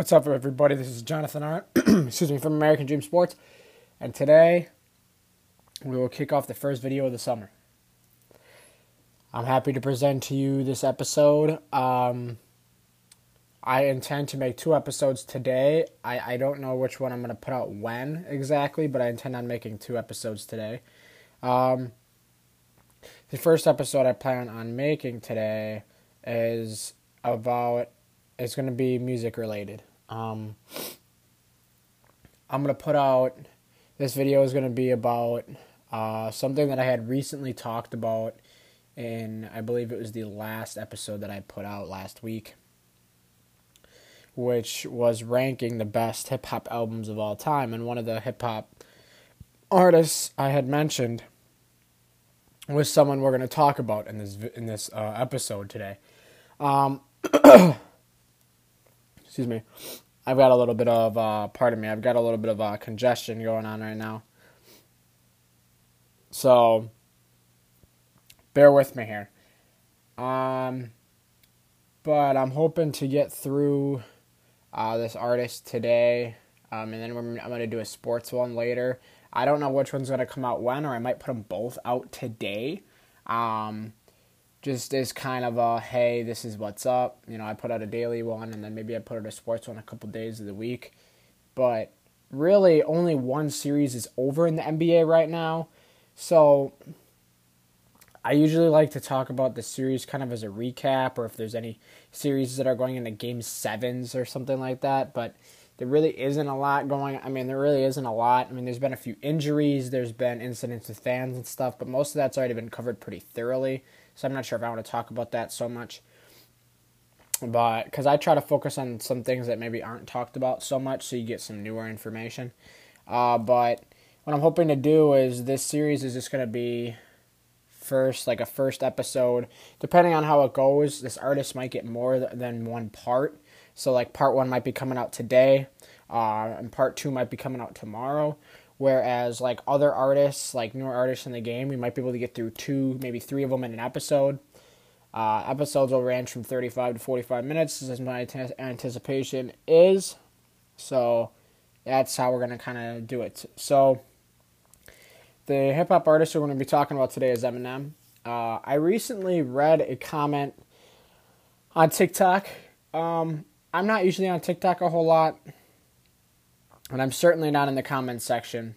What's up, everybody? This is Jonathan Arndt, excuse me, from American Dream Sports, and today we will kick off the first video of the summer. I'm happy to present to you this episode. Um, I intend to make two episodes today. I, I don't know which one I'm going to put out when exactly, but I intend on making two episodes today. Um, the first episode I plan on making today is about it's going to be music related. Um, I'm going to put out this video is going to be about uh, something that I had recently talked about in I believe it was the last episode that I put out last week, which was ranking the best hip hop albums of all time. And one of the hip hop artists I had mentioned was someone we're going to talk about in this in this uh, episode today. Um, excuse me. I've got a little bit of, uh, pardon me, I've got a little bit of uh, congestion going on right now. So, bear with me here. Um, but I'm hoping to get through uh, this artist today, um, and then I'm going to do a sports one later. I don't know which one's going to come out when, or I might put them both out today. Um, just as kind of a hey, this is what's up. You know, I put out a daily one and then maybe I put out a sports one a couple days of the week. But really, only one series is over in the NBA right now. So I usually like to talk about the series kind of as a recap or if there's any series that are going into game sevens or something like that. But there really isn't a lot going I mean, there really isn't a lot. I mean, there's been a few injuries, there's been incidents with fans and stuff, but most of that's already been covered pretty thoroughly. So I'm not sure if I want to talk about that so much. But because I try to focus on some things that maybe aren't talked about so much, so you get some newer information. Uh, but what I'm hoping to do is this series is just going to be first, like a first episode. Depending on how it goes, this artist might get more than one part. So, like, part one might be coming out today, uh, and part two might be coming out tomorrow. Whereas like other artists, like newer artists in the game, we might be able to get through two, maybe three of them in an episode. Uh, episodes will range from 35 to 45 minutes, as my anticipation is. So that's how we're going to kind of do it. So the hip hop artist we're going to be talking about today is Eminem. Uh, I recently read a comment on TikTok. Um, I'm not usually on TikTok a whole lot and I'm certainly not in the comments section,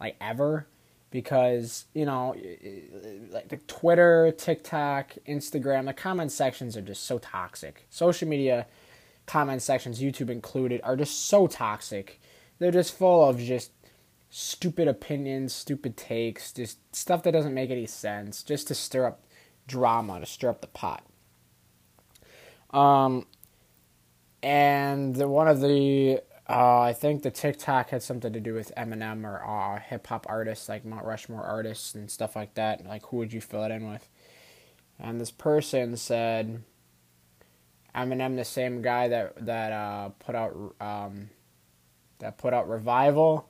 like ever, because you know, like the Twitter, TikTok, Instagram, the comment sections are just so toxic. Social media comment sections, YouTube included, are just so toxic. They're just full of just stupid opinions, stupid takes, just stuff that doesn't make any sense, just to stir up drama, to stir up the pot. Um, and one of the uh, I think the TikTok had something to do with Eminem or uh, hip hop artists like Mount Rushmore artists and stuff like that. Like, who would you fill it in with? And this person said, Eminem, the same guy that that uh, put out um, that put out Revival.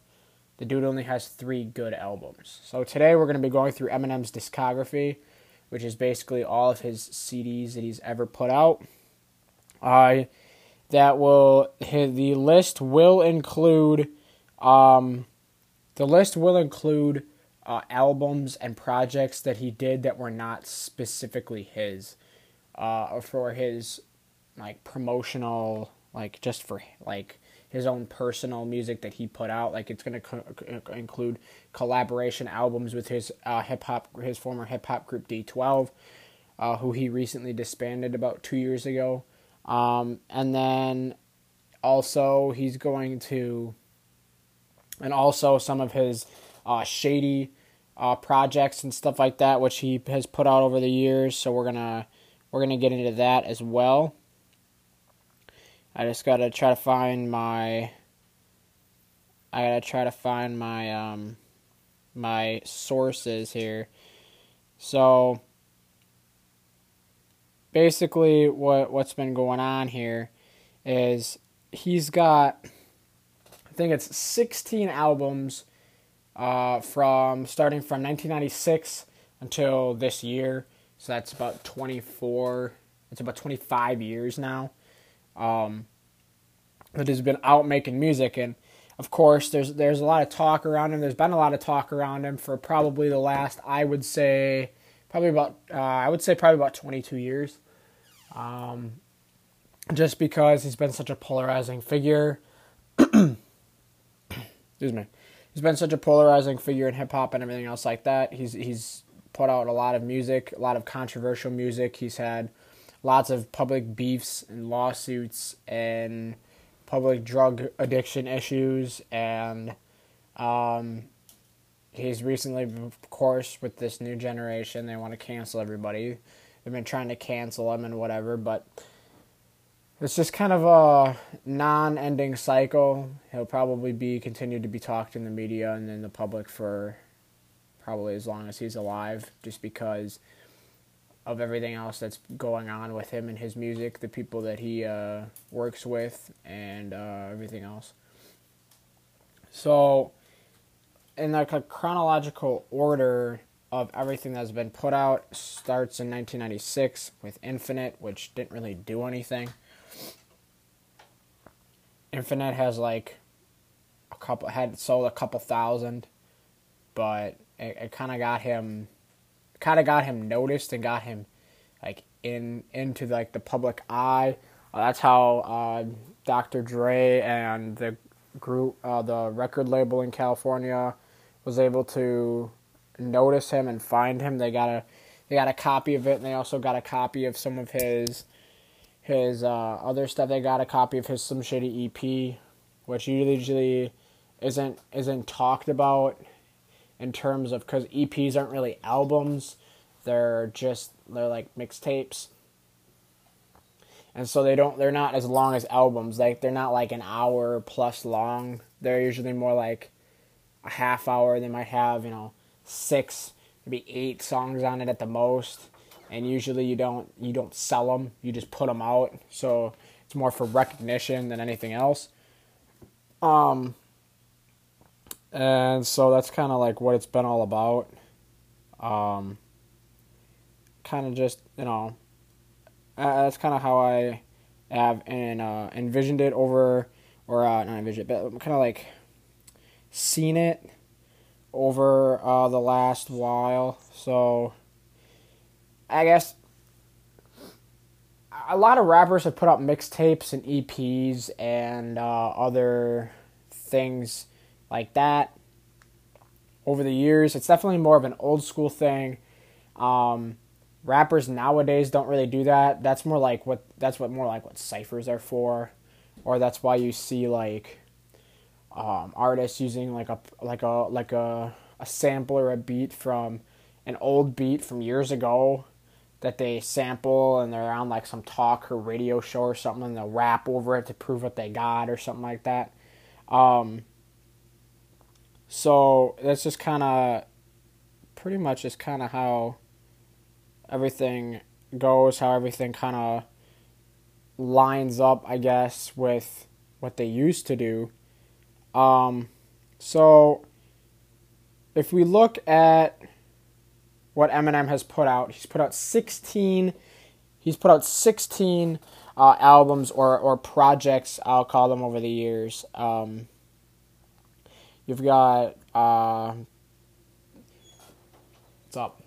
The dude only has three good albums. So today we're to be going through Eminem's discography, which is basically all of his CDs that he's ever put out. I that will the list will include um, the list will include uh, albums and projects that he did that were not specifically his uh, for his like promotional like just for like his own personal music that he put out. Like it's going to co- include collaboration albums with his uh, hip hop his former hip hop group D12 uh, who he recently disbanded about 2 years ago um, and then also he's going to, and also some of his uh, shady uh, projects and stuff like that, which he has put out over the years. So we're gonna we're gonna get into that as well. I just gotta try to find my. I gotta try to find my um, my sources here. So basically what what's been going on here is he's got I think it's 16 albums uh, from starting from 1996 until this year. So that's about 24. It's about 25 years now. Um, that has been out making music and of course there's there's a lot of talk around him there's been a lot of talk around him for probably the last i would say probably about uh, i would say probably about 22 years um, just because he's been such a polarizing figure. Excuse me. He's been such a polarizing figure in hip hop and everything else like that. He's he's put out a lot of music a lot of controversial music. He's had lots of public beefs and lawsuits and public drug addiction issues, and um, he's recently, of course, with this new generation, they want to cancel everybody. They've been trying to cancel him and whatever, but it's just kind of a non-ending cycle. He'll probably be continued to be talked in the media and in the public for probably as long as he's alive, just because of everything else that's going on with him and his music, the people that he uh, works with, and uh, everything else. So, in like a chronological order of everything that's been put out, starts in 1996 with Infinite, which didn't really do anything. Infinite has like a couple had sold a couple thousand, but it, it kind of got him kind of got him noticed and got him like in into like the public eye. Uh, that's how uh, Dr. Dre and the group, uh, the record label in California, was able to notice him and find him. They got a they got a copy of it, and they also got a copy of some of his his uh, other stuff. They got a copy of his Slim Shady EP, which usually isn't isn't talked about in terms of because EPs aren't really albums; they're just they're like mixtapes, and so they don't they're not as long as albums. Like they're not like an hour plus long. They're usually more like a half hour. They might have you know six maybe eight songs on it at the most. And usually you don't you don't sell them you just put them out. So it's more for recognition than anything else. Um and so that's kind of like what it's been all about. Um, kind of just you know, that's kind of how I have and uh, envisioned it over, or uh, not envisioned, but kind of like seen it over uh, the last while. So I guess a lot of rappers have put out mixtapes and EPs and uh, other things like that over the years. It's definitely more of an old school thing. Um, rappers nowadays don't really do that. That's more like what that's what more like what ciphers are for, or that's why you see like um, artists using like a like a like a a sample or a beat from an old beat from years ago that they sample and they're on like some talk or radio show or something and they'll rap over it to prove what they got or something like that. Um, so that's just kind of pretty much just kind of how everything goes, how everything kind of lines up, I guess, with what they used to do. Um, so if we look at what Eminem has put out, he's put out 16 he's put out 16 uh, albums or, or projects, I'll call them over the years. Um, You've got uh, what's up?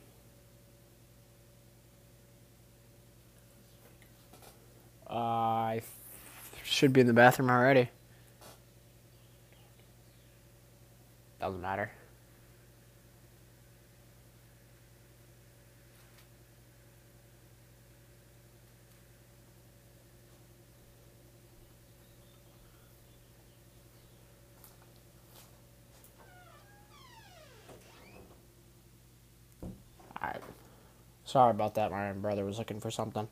Uh, I should be in the bathroom already. Doesn't matter. Alright. Sorry about that. My brother was looking for something.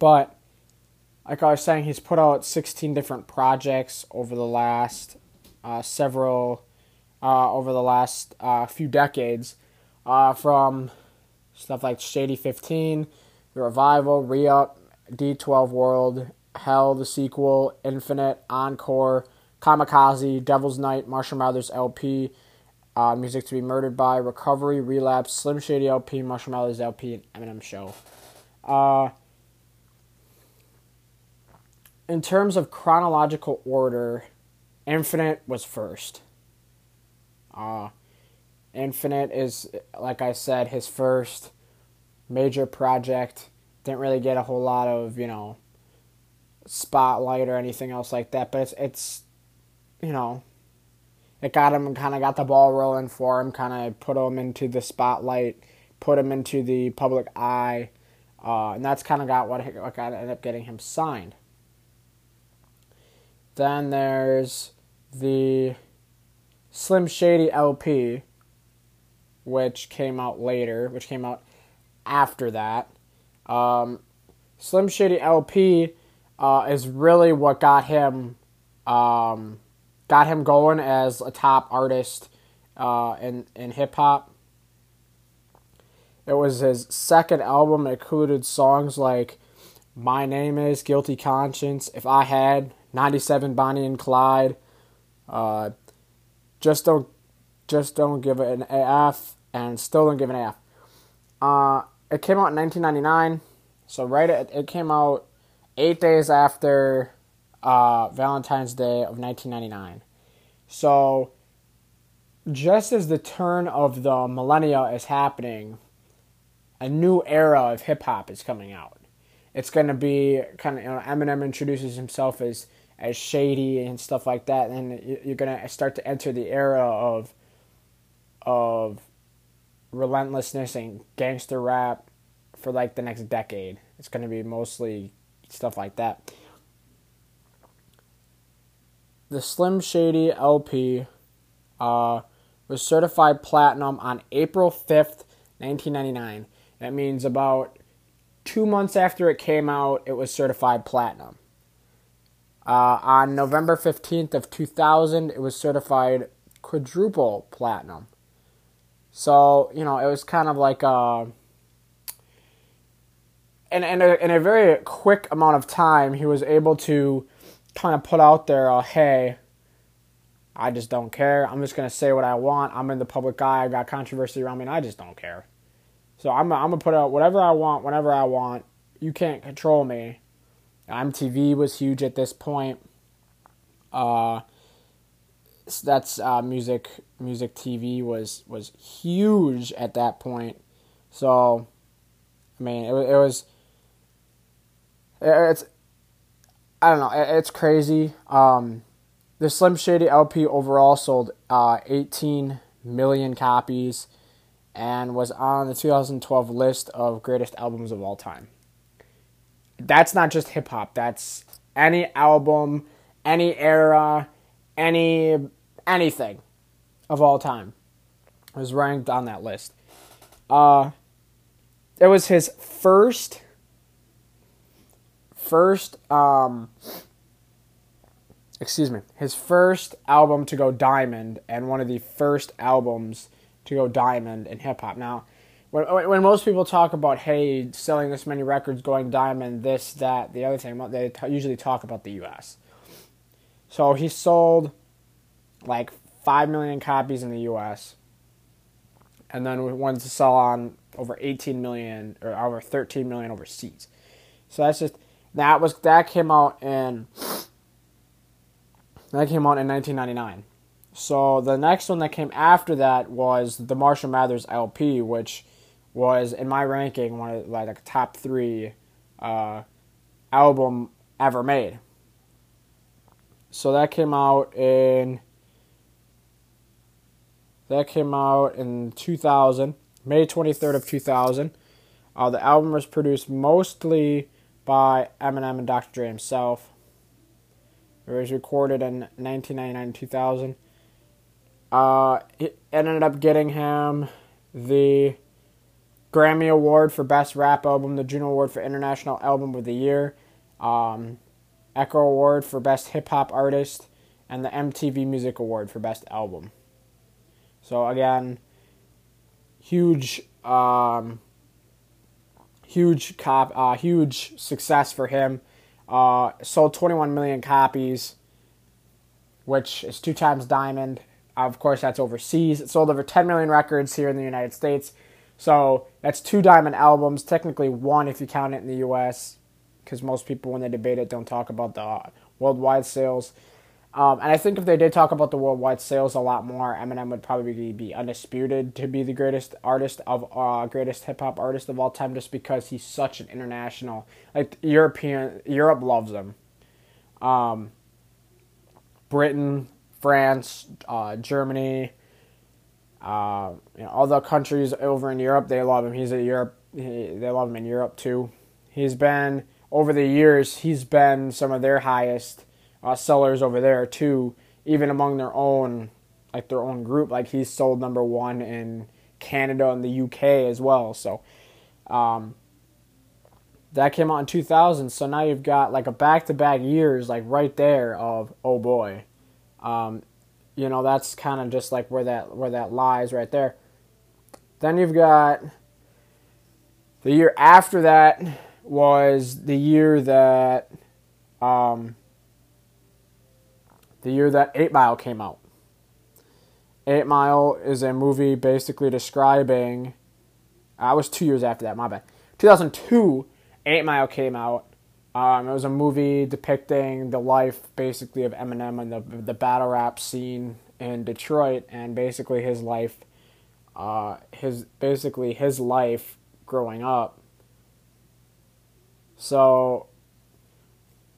But, like I was saying, he's put out 16 different projects over the last uh, several, uh, over the last uh, few decades. Uh, from stuff like Shady 15, The Revival, Re Up, D12 World, Hell, the sequel, Infinite, Encore, Kamikaze, Devil's Night, Marshall Mathers LP, uh, music to be murdered by Recovery, Relapse, Slim Shady LP, Marshall Mathers LP, and Eminem Show. Uh, in terms of chronological order, Infinite was first. Uh, Infinite is, like I said, his first major project. Didn't really get a whole lot of, you know, spotlight or anything else like that, but it's, it's you know, it got him kind of got the ball rolling for him, kind of put him into the spotlight, put him into the public eye, uh, and that's kind of got what, what got, ended up getting him signed. Then there's the Slim Shady LP, which came out later, which came out after that. Um, Slim Shady LP uh, is really what got him um, got him going as a top artist uh, in in hip hop. It was his second album. It included songs like "My Name Is," "Guilty Conscience," "If I Had," "97 Bonnie and Clyde," uh, "Just Don't Just Don't Give It an AF," and "Still Don't Give an AF." Uh, it came out in 1999, so right it, it came out eight days after uh, Valentine's Day of 1999. So, just as the turn of the millennia is happening, a new era of hip hop is coming out. It's going to be kind of, you know, Eminem introduces himself as, as shady and stuff like that, and you're to start to enter the era of, of relentlessness and gangster rap for like the next decade. It's to be mostly stuff like that. The Slim Shady LP uh, was certified platinum on April 5th, 1999. That means about two months after it came out, it was certified platinum. Uh, on November 15th of 2000, it was certified quadruple platinum. So, you know, it was kind of like a in, in, a, in a very quick amount of time, he was able to kind of put out there, uh, hey, I just don't care. I'm just going to say what I want. I'm in the public eye. I got controversy around me, and I just don't care. So I'm, I'm going to put out whatever I want, whenever I want. You can't control me. MTV was huge at this point. Uh, that's uh, music. Music TV was was huge at that point. So, I mean, it, it was it's I don't know. It's crazy. Um, the Slim Shady LP overall sold uh, 18 million copies and was on the 2012 list of greatest albums of all time. That's not just hip hop. That's any album, any era, any anything of all time was ranked on that list. Uh, it was his first first um excuse me, his first album to go diamond and one of the first albums to go diamond in hip hop. Now, when, when most people talk about hey selling this many records going diamond this that the other thing they t- usually talk about the U.S. So he sold like five million copies in the U.S. and then wanted to sell on over 18 million or over 13 million overseas. So that's just that was that came out in that came out in 1999. So the next one that came after that was the Marshall Mathers LP, which was in my ranking one of like top three uh, album ever made. So that came out in that came out in 2000, May 23rd of 2000. Uh, the album was produced mostly by Eminem and Dr. Dre himself. It was recorded in 1999 2000. Uh, it ended up getting him the Grammy Award for Best Rap Album, the Juno Award for International Album of the Year, um, Echo Award for Best Hip Hop Artist, and the MTV Music Award for Best Album. So, again, huge um, huge cop, uh, huge success for him. Uh, sold 21 million copies, which is two times diamond. Of course, that's overseas. It sold over 10 million records here in the United States. So that's two diamond albums, technically one if you count it in the U.S. because most people, when they debate it, don't talk about the worldwide sales. Um, and I think if they did talk about the worldwide sales a lot more, Eminem would probably be undisputed to be the greatest artist of uh, greatest hip hop artist of all time, just because he's such an international, like European, Europe loves him. Um, Britain, France, uh, Germany, uh, you know, all the countries over in Europe, they love him. He's a Europe, he, they love him in Europe too. He's been over the years, he's been some of their highest uh, sellers over there too, even among their own like their own group. Like he's sold number one in Canada and the UK as well. So um, that came out in 2000. So now you've got like a back to back years like right there of oh boy. Um, you know that's kind of just like where that where that lies right there. Then you've got the year after that was the year that um, the year that 8 Mile came out. 8 Mile is a movie basically describing. I was two years after that, my bad. 2002, 8 Mile came out. Um, it was a movie depicting the life basically of Eminem and the, the battle rap scene in Detroit and basically his life. Uh, his basically his life growing up. So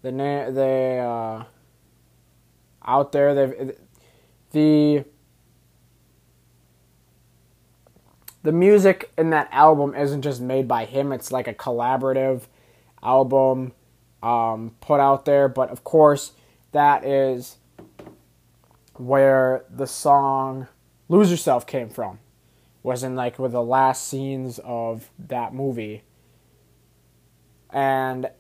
the na- they uh, out there. They've the the music in that album isn't just made by him. It's like a collaborative album um, put out there. But of course, that is where the song "Lose Yourself" came from. Was in like with the last scenes of that movie, and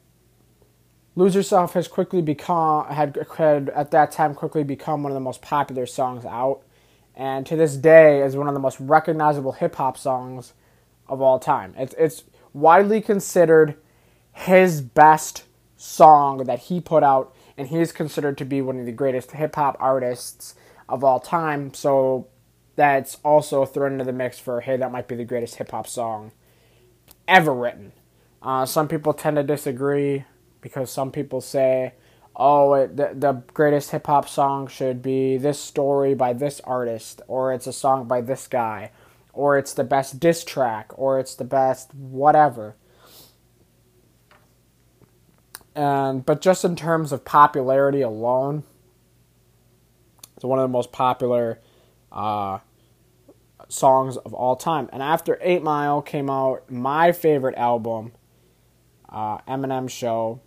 Lose Yourself has quickly become had, had at that time quickly become one of the most popular songs out, and to this day is one of the most recognizable hip hop songs of all time. It's it's widely considered his best song that he put out, and he's considered to be one of the greatest hip hop artists of all time. So that's also thrown into the mix for hey, that might be the greatest hip hop song ever written. Uh, some people tend to disagree because some people say, oh, it, the, the greatest hip hop song should be this story by this artist, or it's a song by this guy, or it's the best diss track, or it's the best whatever. And but just in terms of popularity alone, it's one of the most popular uh, songs of all time. And after Eight Mile came out, my favorite album, uh, Eminem Show,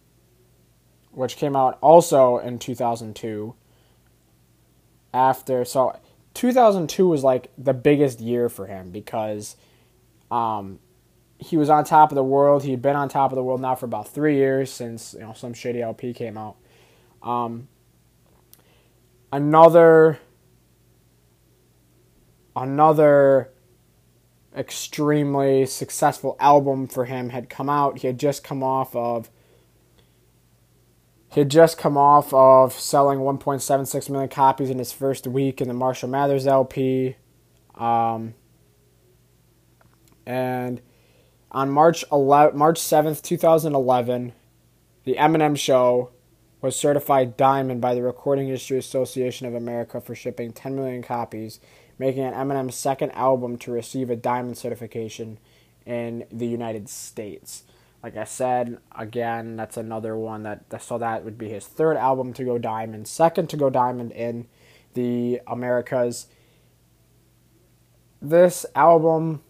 which came out also in 2002. After so 2002 was like the biggest year for him because um, he was on top of the world. He'd been on top of the world now for about three years since you know Slim Shady LP came out. Um, another another extremely successful album for him had come out. He had just come off of he had just come off of selling 1.76 million copies in his first week in the Marshall Mathers LP. Um, and on March 11, March 7th, 2011, the Eminem Show was certified diamond by the Recording Industry Association of America for shipping 10 million copies, making it Eminem's second album to receive a diamond certification in the United States. Like I said, again, that's another one that so that would be his third album to go diamond, second to go diamond in the Americas. This album,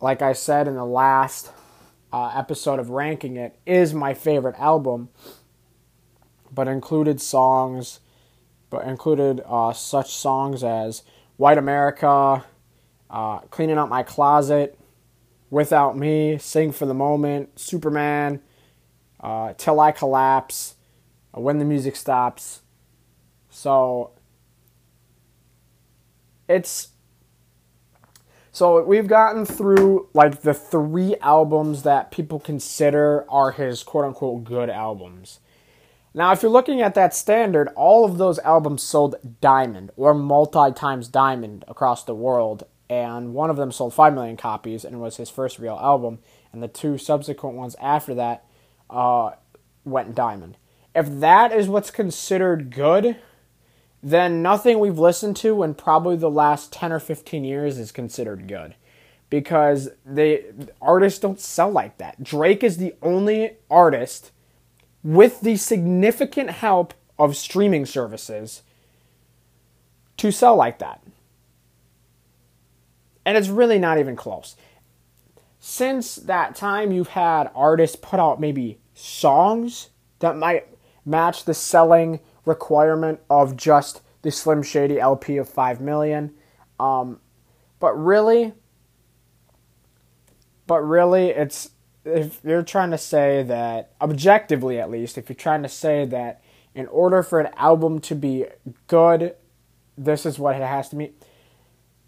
like I said in the last uh, episode of ranking it, is my favorite album, but included songs, but included uh, such songs as White America, uh, Cleaning Out My Closet, Without Me, Sing for the Moment, Superman, uh, Till I Collapse, uh, When the Music Stops. So it's so we've gotten through like the three albums that people consider are his quote unquote good albums. Now, if you're looking at that standard, all of those albums sold diamond or multi times diamond across the world and one of them sold 5 million copies and was his first real album, and the two subsequent ones after that uh, went diamond. If that is what's considered good, then nothing we've listened to in probably the last 10 or 15 years is considered good because they artists don't sell like that. Drake is the only artist with the significant help of streaming services to sell like that. And it's really not even close. Since that time, you've had artists put out maybe songs that might match the selling requirement of just the Slim Shady LP of 5 million. Um, but really, but really, it's if you're trying to say that, objectively at least, if you're trying to say that in order for an album to be good, this is what it has to meet.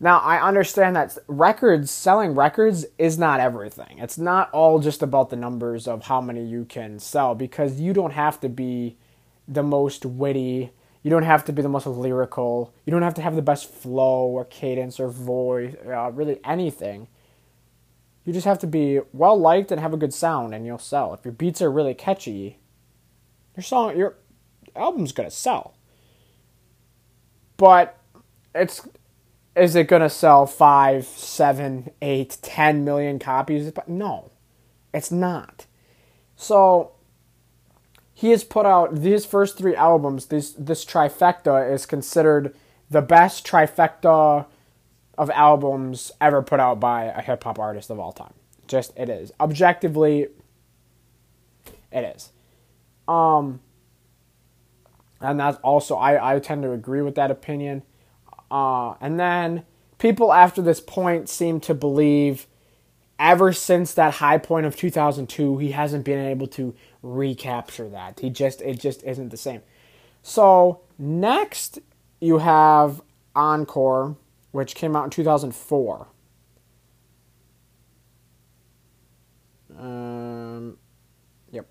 Now, I understand that records, selling records is not everything. It's not all just about the numbers of how many you can sell because you don't have to be the most witty. You don't have to be the most lyrical. You don't have to have the best flow or cadence or voice, uh, really anything. You just have to be well liked and have a good sound, and you'll sell. If your beats are really catchy, your song, your album's gonna sell. But it's is it gonna sell five, seven, eight, ten million copies? No, it's not. So he has put out these first three albums. This this trifecta is considered the best trifecta of albums ever put out by a hip hop artist of all time. Just it is objectively, it is. Um, and that's also I I tend to agree with that opinion. Uh, and then people after this point seem to believe ever since that high point of 2002 he hasn't been able to recapture that. He just it just isn't the same. So next you have encore which came out in 2004 um, yep.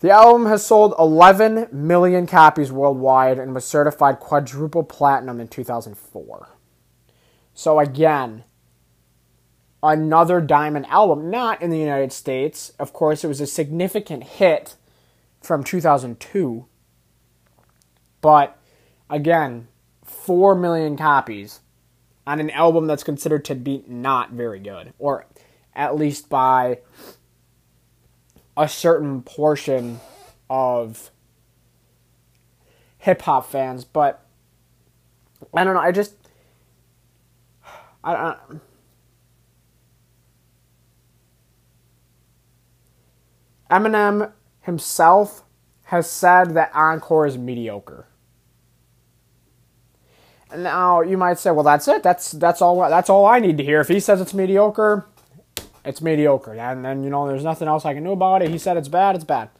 The album has sold 11 million copies worldwide and was certified quadruple platinum in 2004 so again another Diamond album, not in the United States. Of course, it was a significant hit from 2002. But again, 4 million copies on an album that's considered to be not very good, or at least by a certain portion of hip hop fans. But I don't know. I just. I don't. Eminem himself has said that Encore is mediocre. Now you might say, well, that's it. That's that's all. That's all I need to hear. If he says it's mediocre, it's mediocre. And then you know, there's nothing else I can do about it. He said it's bad. It's bad.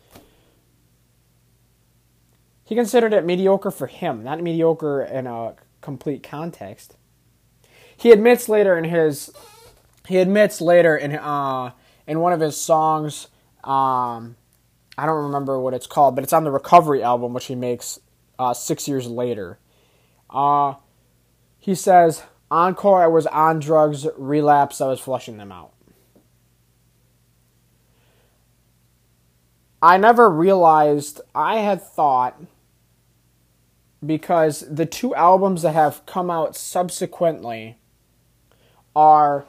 He considered it mediocre for him, not mediocre in a complete context. He admits later in his, he admits later in uh in one of his songs um, I don't remember what it's called, but it's on the Recovery album, which he makes uh, six years later. Uh, he says, Encore, I was on drugs, relapse, I was flushing them out. I never realized, I had thought, because the two albums that have come out subsequently are,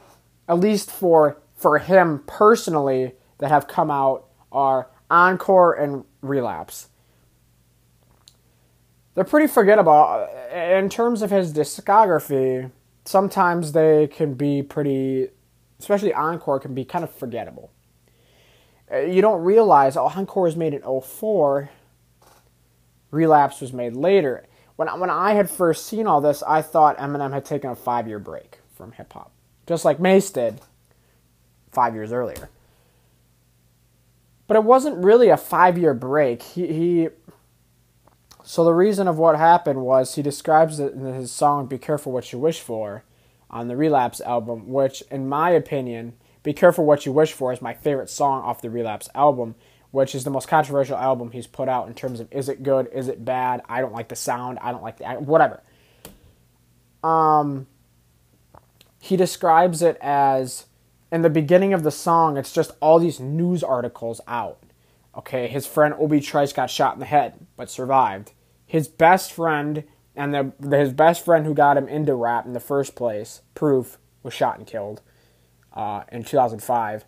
at least for, for him personally, that have come out are Encore and Relapse. They're pretty forgettable. In terms of his discography, sometimes they can be pretty, especially Encore, can be kind of forgettable. Uh, you don't realize, oh, Encore was made in 04, Relapse was made later. When, when I had first seen all this, I thought Eminem had taken a five year break from hip hop, just like Mase did five years earlier. But it wasn't really a five year break. He, he so the reason of what happened was he describes it in his song "Be Careful What You Wish For" on the Relapse album, which, in my opinion, "Be Careful What You Wish For" is my favorite song off the Relapse album, which is the most controversial album he's put out in terms of is it good, is it bad? I don't like the sound, I don't like the whatever. Um, he describes it as in the beginning of the song, it's just all these news articles out. Okay, his friend Obi Trice got shot in the head but survived. His best friend and the, his best friend who got him into rap in the first place, Proof, was shot and killed uh, in 2005.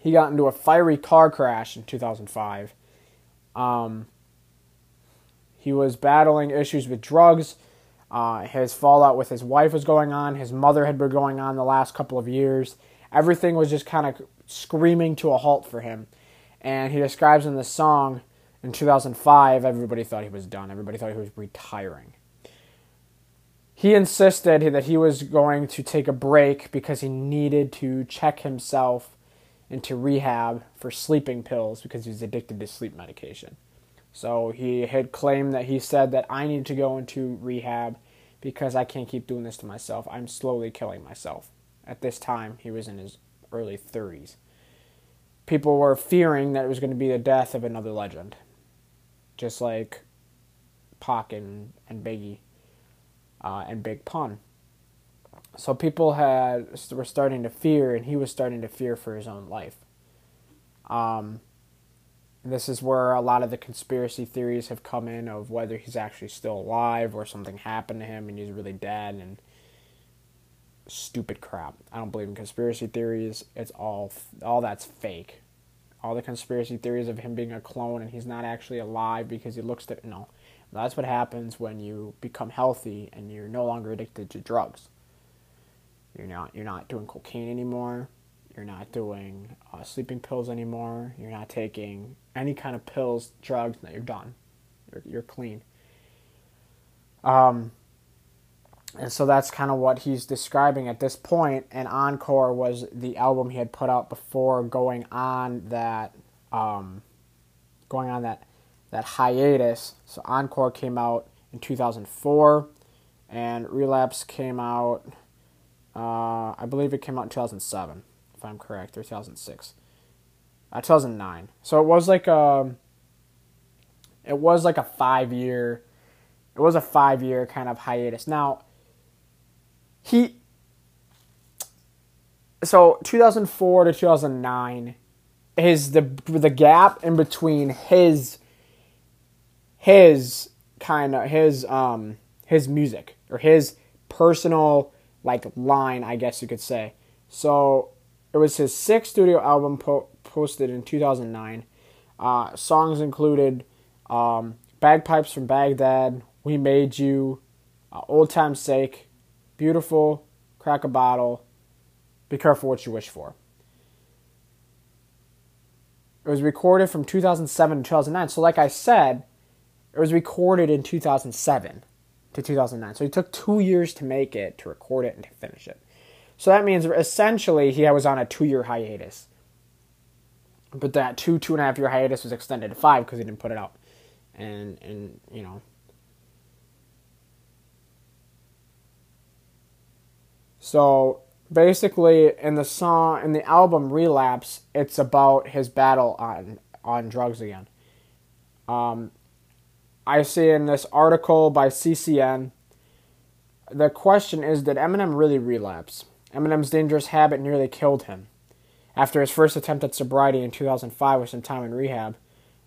He got into a fiery car crash in 2005. Um, he was battling issues with drugs. Uh, his fallout with his wife was going on. His mother had been going on the last couple of years. Everything was just kind of screaming to a halt for him. And he describes in the song in 2005, everybody thought he was done. Everybody thought he was retiring. He insisted that he was going to take a break because he needed to check himself into rehab for sleeping pills because he was addicted to sleep medication. So he had claimed that he said that I need to go into rehab because I can't keep doing this to myself. I'm slowly killing myself. At this time, he was in his early 30s. People were fearing that it was going to be the death of another legend, just like Pac and, and Biggie uh, and Big Pun. So people had were starting to fear, and he was starting to fear for his own life. Um, this is where a lot of the conspiracy theories have come in of whether he's actually still alive or something happened to him and he's really dead and stupid crap. I don't believe in conspiracy theories. It's all all that's fake. All the conspiracy theories of him being a clone and he's not actually alive because he looks to no. That's what happens when you become healthy and you're no longer addicted to drugs. You're not you're not doing cocaine anymore. You're not doing uh, sleeping pills anymore. You're not taking any kind of pills, drugs. No, you're done. You're, you're clean. Um, and so that's kind of what he's describing at this point. And Encore was the album he had put out before going on that, um, going on that that hiatus. So Encore came out in 2004, and Relapse came out. Uh, I believe it came out in 2007 if I'm correct, or 2006. Uh, 2009. So it was like a, um, it was like a five year, it was a five year kind of hiatus. Now, he, so 2004 to 2009 is the the gap in between his his kind of his um his music or his personal like line I guess you could say. So it was his sixth studio album po- posted in 2009. Uh, songs included um, Bagpipes from Baghdad, We Made You, uh, Old Time's Sake, Beautiful, Crack a Bottle, Be Careful What You Wish For. It was recorded from 2007 to 2009. So, like I said, it was recorded in 2007 to 2009. So, it took two years to make it, to record it, and to finish it. So that means essentially he was on a two year hiatus. But that two, two and a half year hiatus was extended to five because he didn't put it out. And, and, you know. So basically in the song in the album Relapse, it's about his battle on on drugs again. Um, I see in this article by CCN, the question is did Eminem really relapse? Eminem's dangerous habit nearly killed him. After his first attempt at sobriety in 2005 with some time in rehab,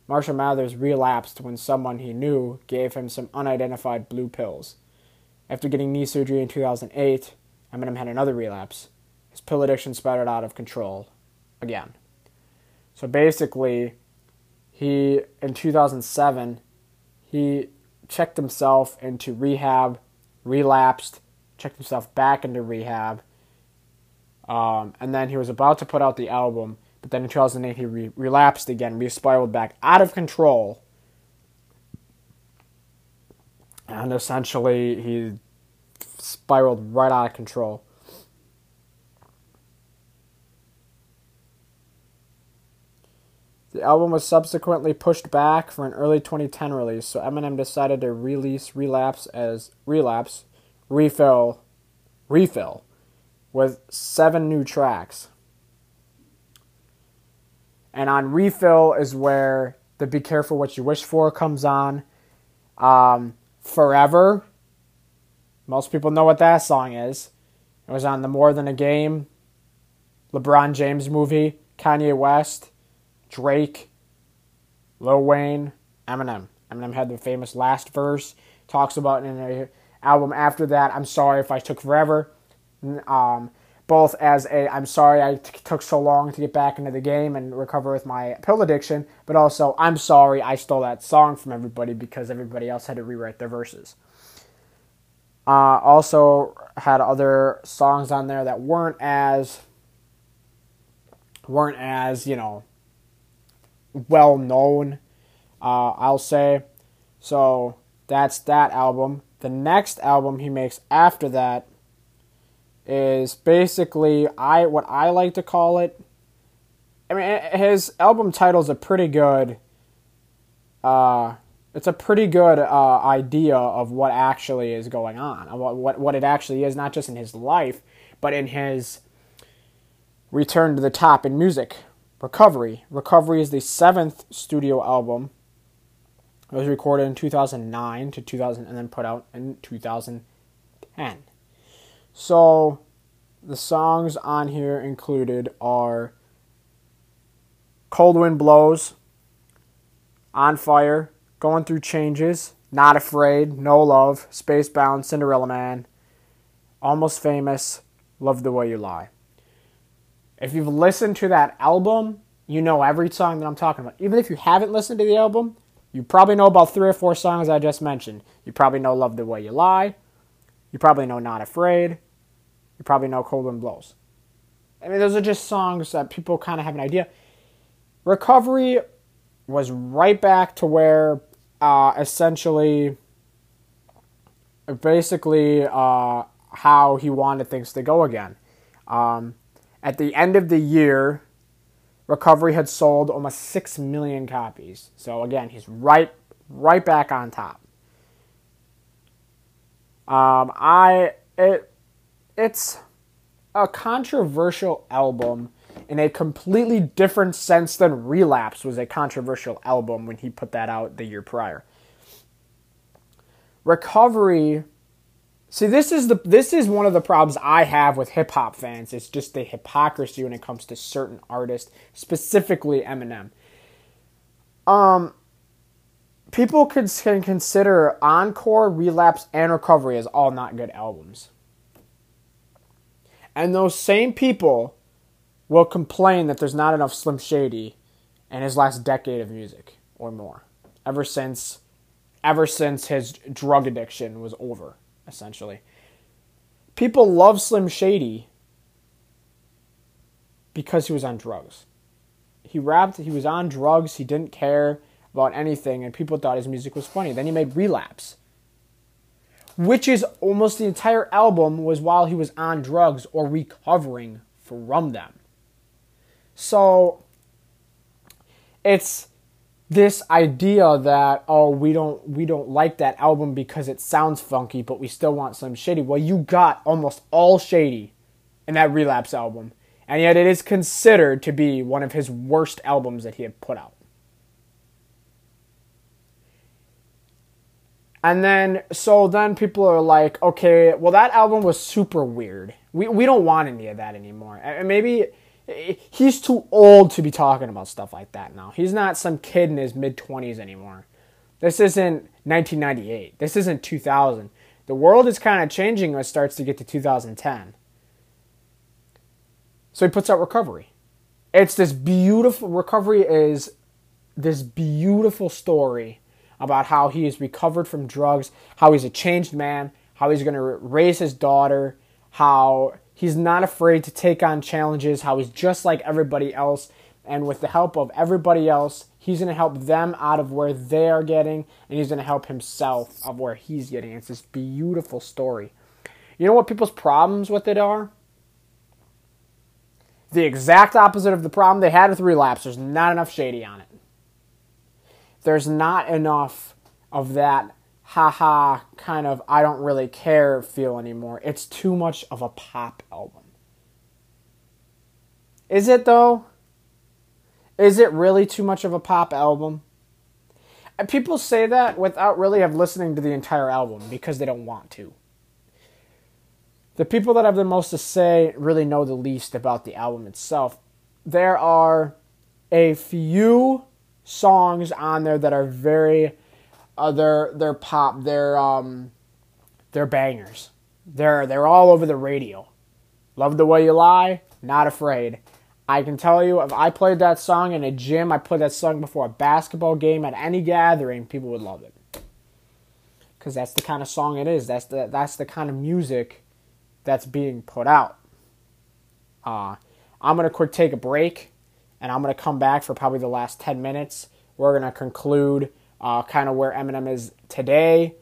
Marshall Mathers relapsed when someone he knew gave him some unidentified blue pills. After getting knee surgery in 2008, Eminem had another relapse. His pill addiction spiraled out of control again. So basically, he in 2007 he checked himself into rehab, relapsed, checked himself back into rehab, um, and then he was about to put out the album, but then in 2008 he re- relapsed again, re spiraled back out of control. And essentially, he spiraled right out of control. The album was subsequently pushed back for an early 2010 release, so Eminem decided to release Relapse as Relapse, Refill, Refill with seven new tracks. And on Refill is where the Be Careful What You Wish For comes on. Um, Forever. Most people know what that song is. It was on the More Than a Game LeBron James movie, Kanye West, Drake, Lil Wayne, Eminem. Eminem had the famous last verse, talks about in an album after that. I'm sorry if I took forever. Um, both as a I'm sorry I t- took so long to get back into the game and recover with my pill addiction, but also I'm sorry I stole that song from everybody because everybody else had to rewrite their verses. Uh, also had other songs on there that weren't as weren't as you know well known. Uh, I'll say so. That's that album. The next album he makes after that is basically I what I like to call it. I mean, his album title is a pretty good. Uh, it's a pretty good uh, idea of what actually is going on, what, what what it actually is, not just in his life, but in his return to the top in music. Recovery. Recovery is the seventh studio album. It was recorded in 2009 to 2000 and then put out in 2010. So the songs on here included are Cold Wind Blows, On Fire, Going Through Changes, Not Afraid, No Love, Spacebound, Cinderella Man, Almost Famous, Love the Way You Lie. If you've listened to that album, you know every song that I'm talking about. Even if you haven't listened to the album, you probably know about three or four songs I just mentioned. You probably know Love the Way You Lie. You probably know Not Afraid. You probably know Cold Wind Blows. I mean, those are just songs that people kind of have an idea. Recovery was right back to where uh, essentially, basically, uh, how he wanted things to go again. Um, at the end of the year, Recovery had sold almost 6 million copies. So again, he's right right back on top. Um, I it it's a controversial album in a completely different sense than Relapse was a controversial album when he put that out the year prior. Recovery See, this is the this is one of the problems I have with hip hop fans. It's just the hypocrisy when it comes to certain artists, specifically Eminem. Um, people could can consider Encore, Relapse, and Recovery as all not good albums, and those same people will complain that there's not enough Slim Shady in his last decade of music or more, ever since, ever since his drug addiction was over essentially. People love Slim Shady because he was on drugs. He rapped, he was on drugs, he didn't care about anything, and people thought his music was funny. Then he made Relapse, which is almost the entire album was while he was on drugs or recovering from them. So it's this idea that oh we don't we don't like that album because it sounds funky but we still want Slim Shady well you got almost all shady in that relapse album and yet it is considered to be one of his worst albums that he had put out and then so then people are like okay well that album was super weird we, we don't want any of that anymore and maybe eh, he's too old to be talking about stuff like that now. He's not some kid in his mid 20s anymore. This isn't 1998. This isn't 2000. The world is kind of changing when it starts to get to 2010. So he puts out Recovery. It's this beautiful recovery is this beautiful story about how he has recovered from drugs, how he's a changed man, how he's going to raise his daughter, how He's not afraid to take on challenges, how he's just like everybody else. And with the help of everybody else, he's going to help them out of where they are getting, and he's going to help himself of where he's getting. It's this beautiful story. You know what people's problems with it are? The exact opposite of the problem they had with relapse. There's not enough shady on it. There's not enough of that haha kind of I don't really care feel anymore. It's too much of a pop album. Is it though? Is it really too much of a pop album? Uh, people say that without really have listening to the entire album because they don't want to. the people that have the most to say really know the least about the album itself. There are a few songs on there that are very uh, they're pop, they're um they're bangers. They're they're all over the radio. Love the way you lie, not afraid. I can tell you if I played that song in a gym, I played that song before a basketball game at any gathering, people would love it. Cuz that's the kind of song it is. That's the that's the kind of music that's being put out. Uh, I'm going to quick take a break and I'm going to come back for probably the last 10 minutes. We're going to conclude uh, kind of where Eminem is today,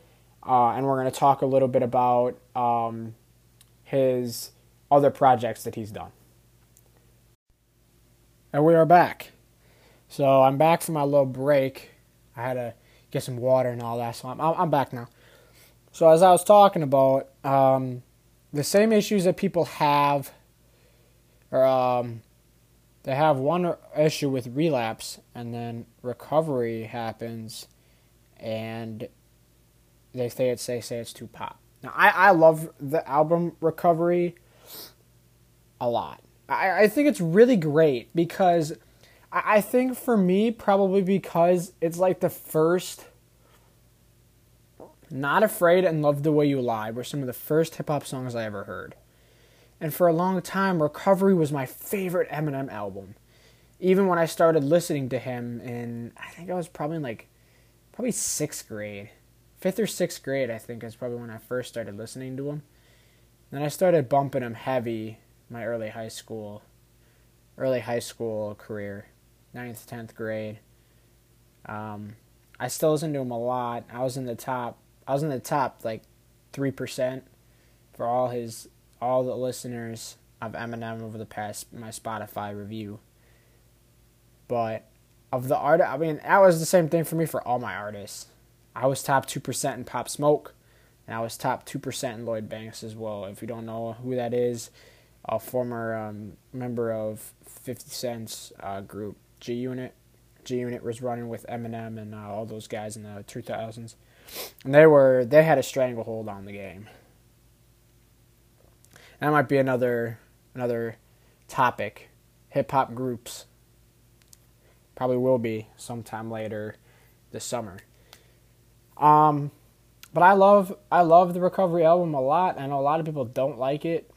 uh, and we're going to talk a little bit about um, his other projects that he's done. And we are back. So I'm back from my little break. I had to get some water and all that, so I'm, I'm back now. So as I was talking about, um, the same issues that people have, or um, they have one issue with relapse, and then recovery happens, and they say it's they say it's too pop. Now I, I love the album Recovery a lot. I, I think it's really great because I, I think for me probably because it's like the first not Afraid and Love the Way You Lie were some of the first hip hop songs I ever heard. And for a long time, Recovery was my favorite Eminem album. Even when I started listening to him in, I think I was probably like, probably sixth grade. Fifth or sixth grade, I think, is probably when I first started listening to him. Then I started bumping him heavy my early high school, early high school career, ninth, tenth grade. Um, I still listen to him a lot. I was in the top I was in the top like three percent for all his all the listeners of Eminem over the past my Spotify review. But of the art, I mean that was the same thing for me for all my artists. I was top two percent in Pop Smoke, and I was top two percent in Lloyd Banks as well. If you don't know who that is, a former um, member of Fifty Cent's uh, group G Unit. G Unit was running with Eminem and uh, all those guys in the two thousands. And they were they had a stranglehold on the game. That might be another another topic. Hip hop groups probably will be sometime later this summer. Um, but I love I love the Recovery album a lot. I know a lot of people don't like it.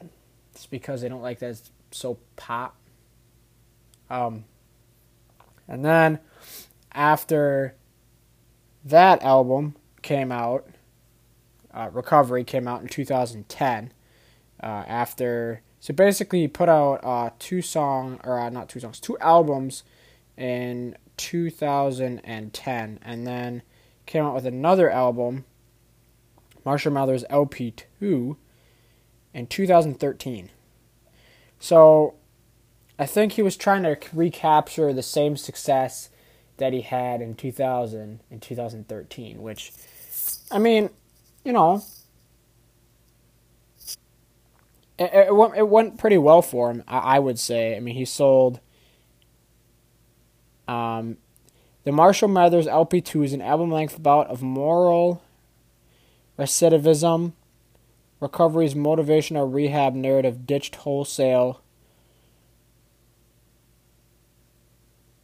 It's because they don't like that it's so pop. Um, and then after that album, came out, uh, Recovery came out in 2010. Uh, after so basically, he put out uh, two song or uh, not two songs, two albums in 2010, and then came out with another album, Marshall Mathers LP2, in 2013. So I think he was trying to recapture the same success that he had in 2000 and 2013, which I mean, you know, it, it, went, it went pretty well for him, I, I would say. I mean, he sold. Um, the Marshall Mathers LP2 is an album length bout of moral recidivism, recovery's motivational rehab narrative ditched wholesale.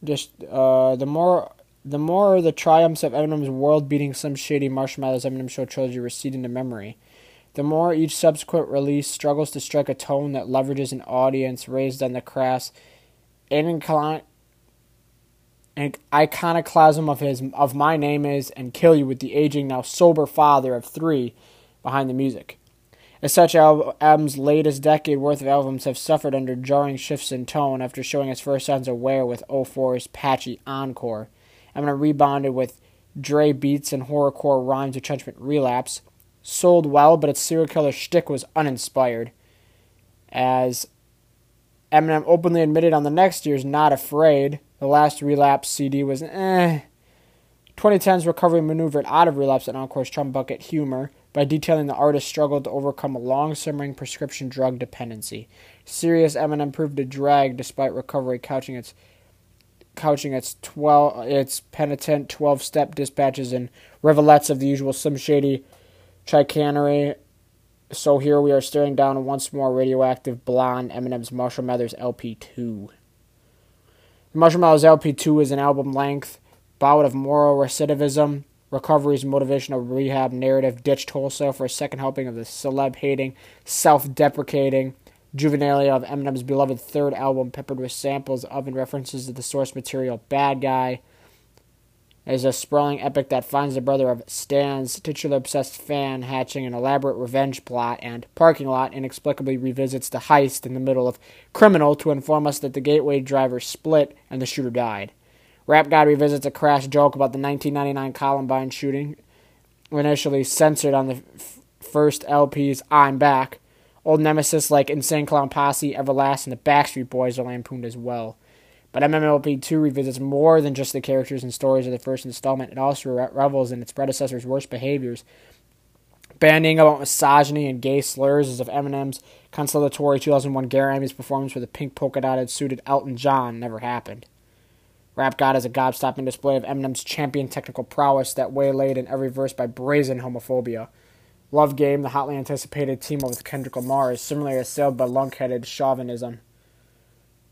Just uh, the more the more the triumphs of Eminem's world-beating Slim Shady Marshall Mathers Eminem Show trilogy recede into memory, the more each subsequent release struggles to strike a tone that leverages an audience raised on the crass and iconoclasm of his of my name is and kill you with the aging now sober father of three behind the music. As such, Adams' latest decade worth of albums have suffered under jarring shifts in tone after showing its first signs of wear with 04's patchy Encore Eminem rebounded with Dre beats and horrorcore rhymes retrenchment relapse. Sold well, but its serial killer shtick was uninspired. As Eminem openly admitted on the next year's Not Afraid, the last relapse CD was eh. 2010's recovery maneuvered out of relapse and Encore's Trump bucket humor by detailing the artist's struggle to overcome a long simmering prescription drug dependency. Serious Eminem proved a drag despite recovery couching its couching its twelve its penitent twelve step dispatches and rivulets of the usual Slim Shady chicanery so here we are staring down once more radioactive blonde Eminem's Marshall Mathers LP2. Marshall Mathers LP2 is an album length bout of moral recidivism, recovery's motivational rehab narrative ditched wholesale for a second helping of the celeb hating, self deprecating juvenilia of Eminem's beloved third album, peppered with samples of and references to the source material Bad Guy is a sprawling epic that finds the brother of Stan's titular obsessed fan hatching an elaborate revenge plot and parking lot inexplicably revisits the heist in the middle of Criminal to inform us that the gateway driver split and the shooter died. Rap God revisits a crass joke about the 1999 Columbine shooting, initially censored on the f- first LP's I'm Back. Old nemesis like Insane Clown Posse, Everlast, and the Backstreet Boys are lampooned as well. But MMLP 2 revisits more than just the characters and stories of the first installment. It also revels in its predecessor's worst behaviors. Banning about misogyny and gay slurs as if Eminem's consolatory 2001 Grammys performance with a pink polka dotted suited Elton John never happened. Rap God is a gobstopping display of Eminem's champion technical prowess that waylaid in every verse by brazen homophobia. Love Game, the hotly anticipated team up with Kendrick Lamar, is similarly assailed by lunkheaded chauvinism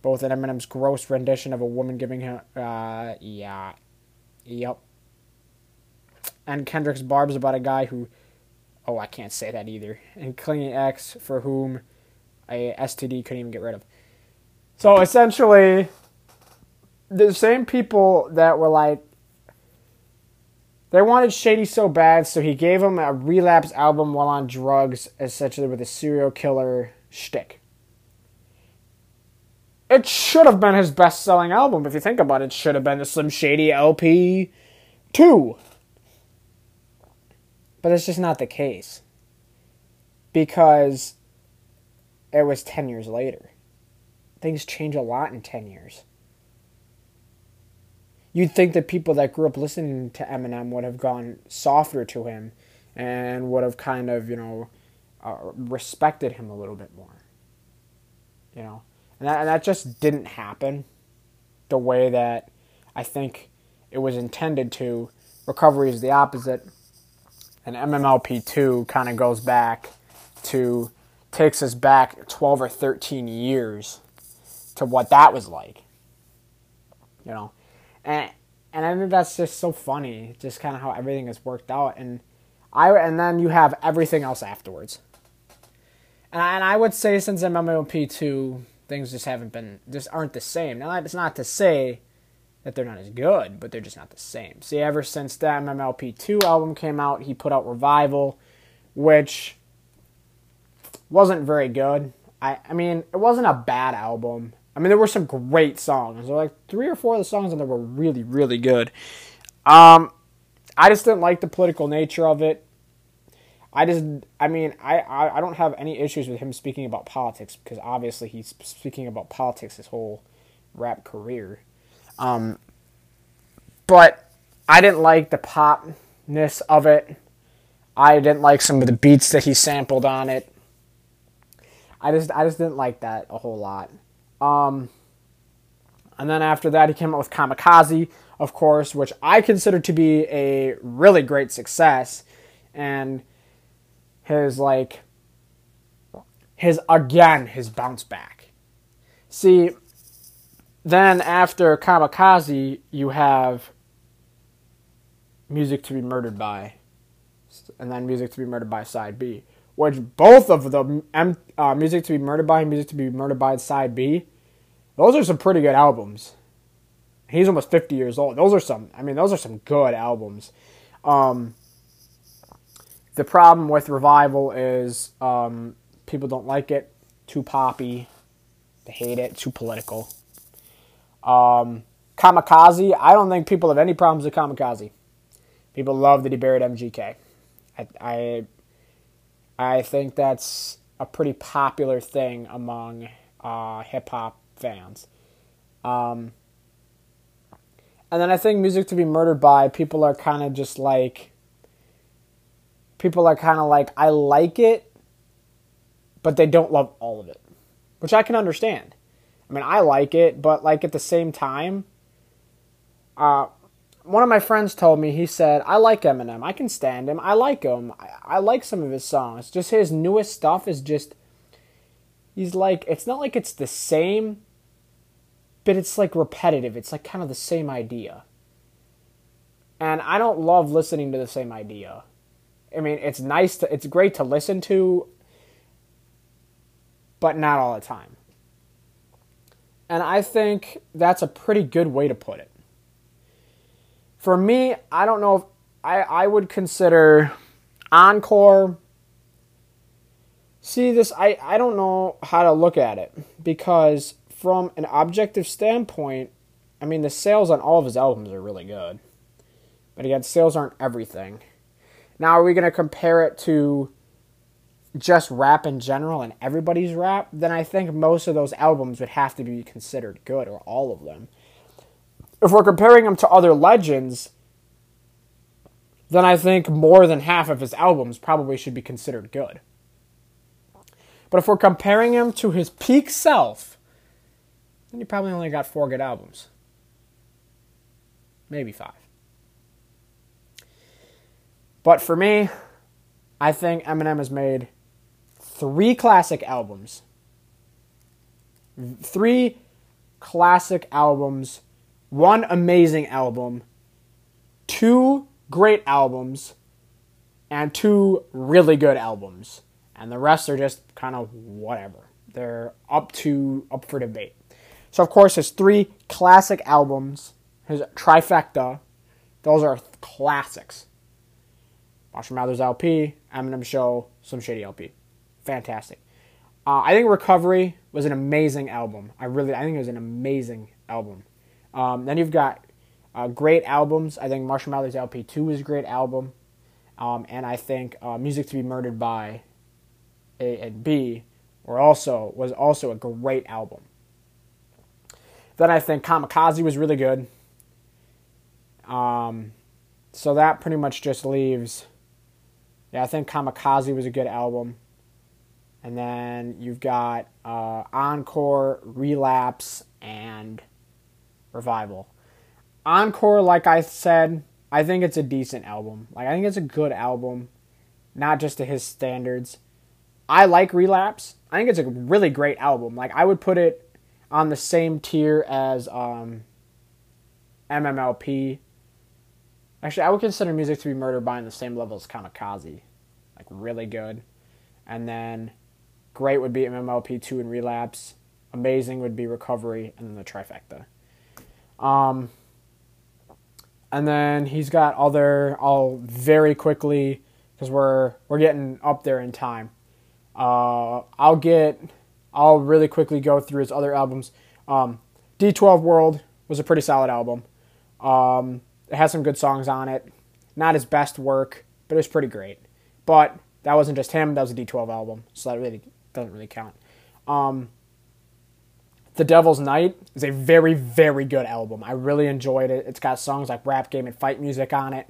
both in Eminem's gross rendition of a woman giving him, uh, yeah, yep, and Kendrick's barbs about a guy who, oh, I can't say that either, and Clingy X for whom a STD couldn't even get rid of. So essentially, the same people that were like, they wanted Shady so bad, so he gave him a relapse album while on drugs, essentially with a serial killer shtick. It should have been his best selling album, if you think about it. It should have been the Slim Shady LP 2. But it's just not the case. Because it was 10 years later. Things change a lot in 10 years. You'd think that people that grew up listening to Eminem would have gone softer to him and would have kind of, you know, uh, respected him a little bit more. You know? And that, and that just didn't happen the way that I think it was intended to. Recovery is the opposite. And MMLP2 kind of goes back to, takes us back 12 or 13 years to what that was like. You know? And, and I think that's just so funny, just kind of how everything has worked out. And I and then you have everything else afterwards. And I, and I would say since MMLP2 things just haven't been just aren't the same. Now that's not to say that they're not as good, but they're just not the same. See, ever since that MMLP2 album came out, he put out Revival, which wasn't very good. I I mean, it wasn't a bad album. I mean, there were some great songs. There were like three or four of the songs on there were really, really good. Um, I just didn't like the political nature of it. I just, I mean, I, I, I don't have any issues with him speaking about politics because obviously he's speaking about politics his whole rap career. Um, but I didn't like the popness of it. I didn't like some of the beats that he sampled on it. I just, I just didn't like that a whole lot. Um, and then after that, he came out with Kamikaze, of course, which I consider to be a really great success. And his like his again his bounce back. See, then after Kamikaze, you have Music to be Murdered by, and then Music to be Murdered by Side B, which both of the uh, Music to be Murdered by and Music to be Murdered by Side B, those are some pretty good albums. He's almost 50 years old. Those are some, I mean, those are some good albums. Um, the problem with Revival is um, people don't like it. Too poppy. They hate it. Too political. Um, Kamikaze. I don't think people have any problems with Kamikaze. People love that he buried MGK. I, I, I think that's a pretty popular thing among uh, hip hop fans. Um, and then I think music to be murdered by people are kind of just like people are kind of like, I like it, but they don't love all of it, which I can understand. I mean, I like it, but like at the same time, uh, one of my friends told me, he said, I like Eminem. I can stand him. I like him. I, I like some of his songs. Just his newest stuff is just. He's like, it's not like it's the same, but it's like repetitive. It's like kind of the same idea. And I don't love listening to the same idea. I mean, it's nice to, it's great to listen to, but not all the time. And I think that's a pretty good way to put it. For me, I don't know if I, I would consider Encore. See, this, I, I don't know how to look at it because, from an objective standpoint, I mean, the sales on all of his albums are really good. But again, sales aren't everything. Now, are we going to compare it to just rap in general and everybody's rap? Then I think most of those albums would have to be considered good, or all of them if we're comparing him to other legends, then I think more than half of his albums probably should be considered good. But if we're comparing him to his peak self, then he probably only got four good albums. Maybe five. But for me, I think Eminem has made three classic albums. Three classic albums one amazing album, two great albums, and two really good albums. And the rest are just kind of whatever. They're up to up for debate. So of course his three classic albums, his trifecta, those are classics. Marshall Mathers LP, Eminem Show, Slim Shady LP. Fantastic. Uh, I think Recovery was an amazing album. I really, I think it was an amazing album. Um, then you've got uh, great albums. I think Marshall Mathers LP2 is a great album. Um, and I think uh, Music to be Murdered by A and B were also was also a great album. Then I think Kamikaze was really good. Um, so that pretty much just leaves. Yeah, I think Kamikaze was a good album. And then you've got uh, Encore, Relapse, and Revival. Encore, like I said, I think it's a decent album. Like I think it's a good album, not just to his standards. I like Relapse. I think it's a really great album. Like I would put it on the same tier as um, MMLP. Actually, I would consider Music to be Murdered by in the same level as Kamikaze. Like really good. And then great would be MMLP 2 and Relapse. Amazing would be Recovery and then the trifecta. Um, and then he's got other. I'll very quickly because we're we're getting up there in time. Uh, I'll get. I'll really quickly go through his other albums. Um, D12 World was a pretty solid album. Um, it has some good songs on it. Not his best work, but it was pretty great. But that wasn't just him. That was a D12 album, so that really doesn't really count. Um, the Devil's Night is a very, very good album. I really enjoyed it. It's got songs like rap game and fight music on it.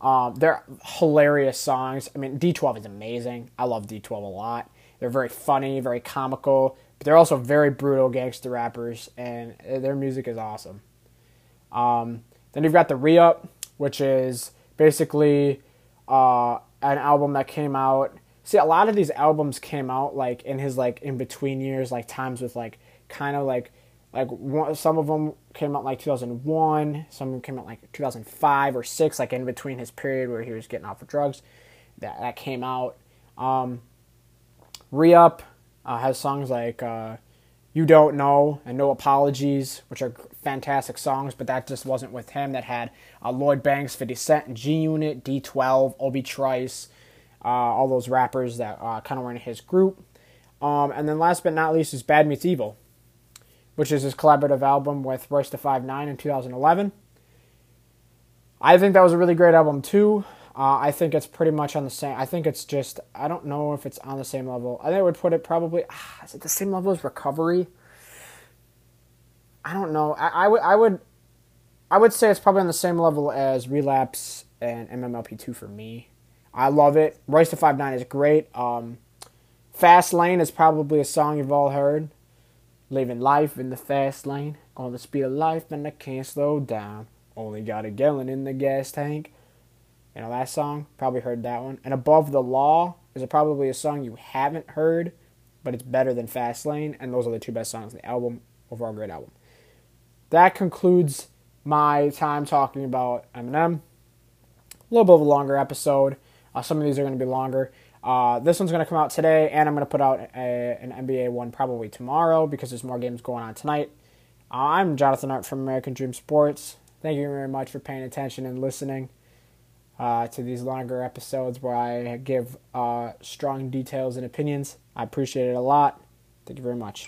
Um, they're hilarious songs. I mean, D12 is amazing. I love D12 a lot. They're very funny, very comical, but they're also very brutal gangster rappers, and their music is awesome. Um, then you've got the Re Up, which is basically uh, an album that came out. See, a lot of these albums came out like in his like in between years, like times with like kind of like like one, some of them came out like 2001 some of them came out like 2005 or 6 like in between his period where he was getting off of drugs that, that came out um, re-up uh, has songs like uh, you don't know and no apologies which are fantastic songs but that just wasn't with him that had uh, lloyd banks 50 cent g unit d12 obi trice uh, all those rappers that uh, kind of were in his group um, and then last but not least is bad meets evil which is his collaborative album with Royce da Five Nine in 2011. I think that was a really great album too. Uh, I think it's pretty much on the same. I think it's just. I don't know if it's on the same level. I think I would put it probably. Ah, is it the same level as Recovery? I don't know. I, I would. I would. I would say it's probably on the same level as Relapse and MMLP two for me. I love it. Royce da Five Nine is great. Um, Fast Lane is probably a song you've all heard. Living life in the fast lane, on the speed of life, and I can't slow down. Only got a gallon in the gas tank. You know that song? Probably heard that one. And Above the Law is probably a song you haven't heard, but it's better than Fast Lane. And those are the two best songs in the album. Overall, great album. That concludes my time talking about Eminem. A little bit of a longer episode. Uh, some of these are going to be longer. Uh, this one's going to come out today, and I'm going to put out a, an NBA one probably tomorrow because there's more games going on tonight. I'm Jonathan Art from American Dream Sports. Thank you very much for paying attention and listening uh, to these longer episodes where I give uh, strong details and opinions. I appreciate it a lot. Thank you very much.